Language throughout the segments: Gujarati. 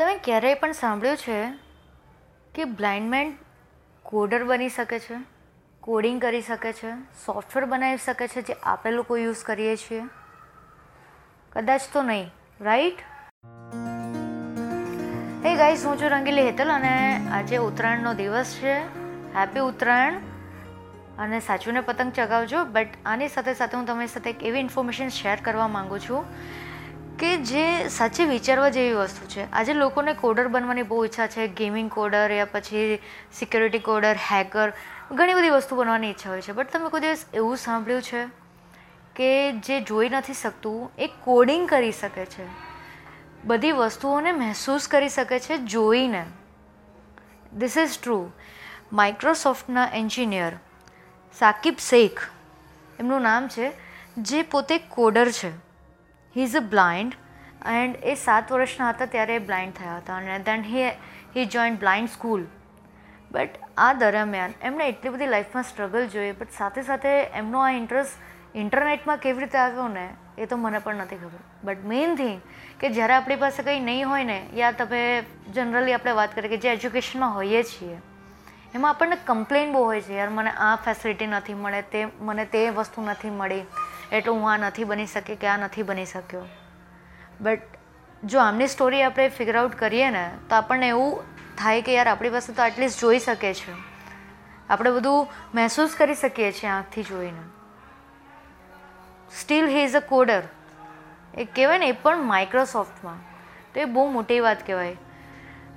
તમે ક્યારેય પણ સાંભળ્યું છે કે બ્લાઇન્ડ મેન કોડર બની શકે છે? કોડિંગ કરી શકે છે? સોફ્ટવેર બનાવી શકે છે જે આપણે લોકો યુઝ કરીએ છીએ? કદાચ તો નહીં રાઈટ એ ગાઈસ હું છું રંગીલી હેતલ અને આજે ઉત્તરાયણનો દિવસ છે. હેપી ઉત્તરાયણ. અને સાચુંને પતંગ ચગાવજો બટ આની સાથે સાથે હું તમારી સાથે એક એવી ઇન્ફોર્મેશન શેર કરવા માંગુ છું કે જે સાચે વિચારવા જેવી વસ્તુ છે. આજે લોકોને કોડર બનવાની બહુ ઈચ્છા છે. ગેમિંગ કોડર યા પછી સિક્યોરિટી કોડર હેકર ઘણી બધી વસ્તુ બનવાની ઈચ્છા હોય છે. બટ તમે કોઈ દિવસ એવું સાંભળ્યું છે કે જે જોઈ નથી શકતું, એ કોડિંગ કરી શકે છે? બધી વસ્તુઓને મહેસૂસ કરી શકે છે જોઈને. ધીસ ઇઝ ટ્રુ માઇક્રોસોફ્ટના એન્જિનિયર સાકિબ શેખ, એમનું નામ છે, જે પોતે કોડર છે. He is a blind and એ સાત વર્ષના હતા ત્યારે એ બ્લાઇન્ડ થયા હતા. અને then he he join blind school but આ દરમિયાન એમણે એટલી બધી લાઈફમાં સ્ટ્રગલ જોઈએ બટ સાથે સાથે એમનો આ ઇન્ટરેસ્ટ ઇન્ટરનેટમાં કેવી રીતે આવ્યો ને, એ તો મને પણ નથી ખબર. બટ મેઇન થિંગ કે જ્યારે આપણી પાસે કંઈ નહીં હોય ને, યા તમે જનરલી આપણે વાત કરીએ કે જે એજ્યુકેશનમાં હોઈએ છીએ, એમાં આપણને કમ્પ્લેન બહુ હોય છે, યાર, મને આ ફેસિલિટી નથી મળે, તે, મને તે વસ્તુ નથી મળી. એટલે હું આ નથી બની શકી કે આ નથી બની શક્યો. બટ જો આમની સ્ટોરી આપણે ફિગર આઉટ કરીએ ને, તો આપણને એવું થાય કે યાર આપણી પાસે તો એટલીસ્ટ જોઈ શકે છે. આપણે બધું મહેસૂસ કરી શકીએ છીએ આંખથી જોઈને. Still he is a coder એ કહેવાય ને, એ પણ માઇક્રોસોફ્ટમાં તો એ બહુ મોટી વાત કહેવાય.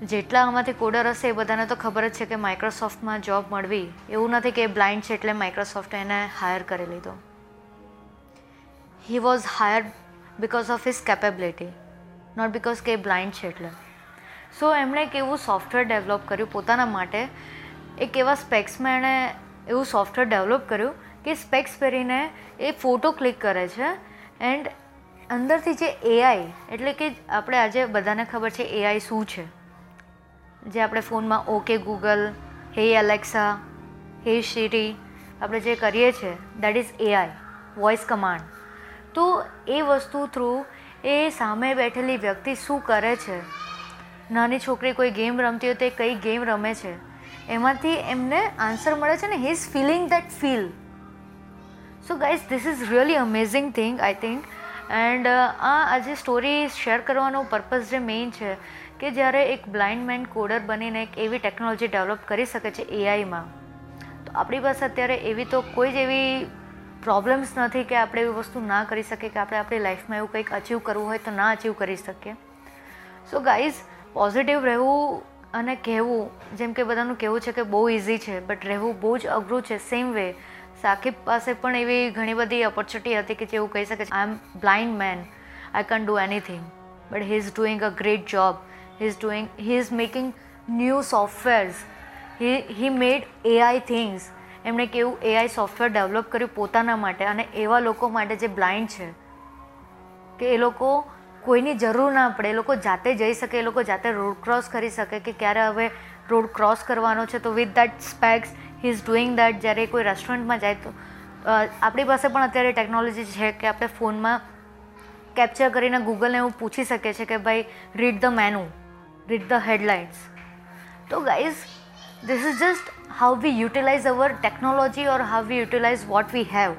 જેટલા આમાંથી કોડર હશે એ બધાને તો ખબર જ છે કે માઇક્રોસોફ્ટમાં જોબ મળવી. એવું નથી કે એ બ્લાઇન્ડ છે એટલે માઇક્રોસોફ્ટ એને હાયર કરી લીધો. He was hire because of his capability not because કે બ્લાઇન્ડ છે એટલે. સો એમણે એક એવું સોફ્ટવેર ડેવલપ કર્યું પોતાના માટે. એક એવા સ્પેક્સમાં એણે એવું સોફ્ટવેર ડેવલપ કર્યું કે સ્પેક્સ પહેરીને એ ફોટો ક્લિક કરે છે એન્ડ અંદરથી જે એઆઈ એટલે કે આપણે આજે બધાને ખબર છે એઆઈ શું છે. જે આપણે ફોનમાં okay Google hey Alexa hey શીરી આપણે જે કરીએ છીએ that is AI voice command તો એ વસ્તુ થ્રુ એ સામે બેઠેલી વ્યક્તિ શું કરે છે? નાની છોકરી કોઈ ગેમ રમતી હોય તો એ કઈ ગેમ રમે છે? એમાંથી એમને આન્સર મળે છે ને he is feeling that feel so guys this is really amazing thing I think and આ આજે સ્ટોરી શેર કરવાનો પર્પઝ જે મેઇન છે કે જ્યારે એક બ્લાઇન્ડ મેન કોડર બનીને એક એવી ટેકનોલોજી ડેવલપ કરી શકે છે એઆઈમાં તો આપણી પાસે અત્યારે એવી તો કોઈ જ એવી પ્રોબ્લેમ્સ નથી કે આપણે એવી વસ્તુ ના કરી શકીએ કે આપણે આપણી લાઈફમાં એવું કંઈક અચીવ કરવું હોય તો ના અચીવ કરી શકીએ. સો ગાઈઝ પોઝિટિવ રહેવું અને કહેવું, જેમ કે બધાનું કહેવું છે કે બહુ ઇઝી છે બટ રહેવું બહુ જ અઘરું છે સેમ વે સાકિબ પાસે પણ એવી ઘણી બધી ઓપોર્ચ્યુનિટી હતી કે જે એવું કહી શકે છે I am blind man I can do anything but he is doing a great job he is doing he is making new softwares he he made AI things એમણે કેવું એઆઈ સોફ્ટવેર ડેવલપ કર્યું પોતાના માટે અને એવા લોકો માટે જે બ્લાઇન્ડ છે, કે એ લોકો કોઈની જરૂર ના પડે, એ લોકો જાતે જઈ શકે, એ લોકો જાતે રોડ ક્રોસ કરી શકે કે ક્યારે હવે રોડ ક્રોસ કરવાનો છે. તો with that specs he is doing that જ્યારે કોઈ રેસ્ટોરન્ટમાં જાય તો આપણી પાસે પણ અત્યારે ટેકનોલોજી છે કે આપણે ફોનમાં કેપ્ચર કરીને ગૂગલને એવું પૂછી શકીએ છીએ કે ભાઈ read the menu read the headlines તો guys this is just how we utilize our technology or how we utilize what we have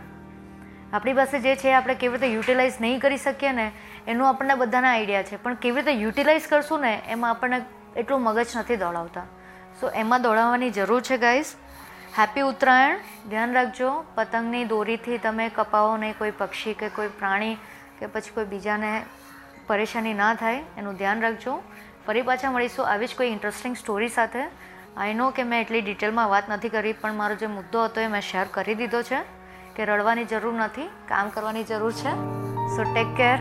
આપણી પાસે જે છે, આપણે કેવી રીતે યુટિલાઇઝ નહીં કરી શકીએ ને, એનું આપણને બધાના આઈડિયા છે. પણ કેવી રીતે યુટિલાઇઝ કરશું ને, એમાં આપણને એટલું મગજ નથી દોડાવતા. સો એમાં દોડાવવાની જરૂર છે ગાઈઝ હેપી ઉત્તરાયણ. ધ્યાન રાખજો, પતંગની દોરીથી તમે કપાવો નહીં કોઈ પક્ષી કે કોઈ પ્રાણી કે પછી કોઈ બીજાને પરેશાની ના થાય, એનું ધ્યાન રાખજો. ફરી પાછા મળીશું આવી જ કોઈ ઇન્ટરેસ્ટિંગ સ્ટોરી સાથે. આઈ નો કે મેં એટલી ડિટેલમાં વાત નથી કરી, પણ મારો જે મુદ્દો હતો એ મેં શેર કરી દીધો છે કે રડવાની જરૂર નથી, કામ કરવાની જરૂર છે. સો ટેક કેર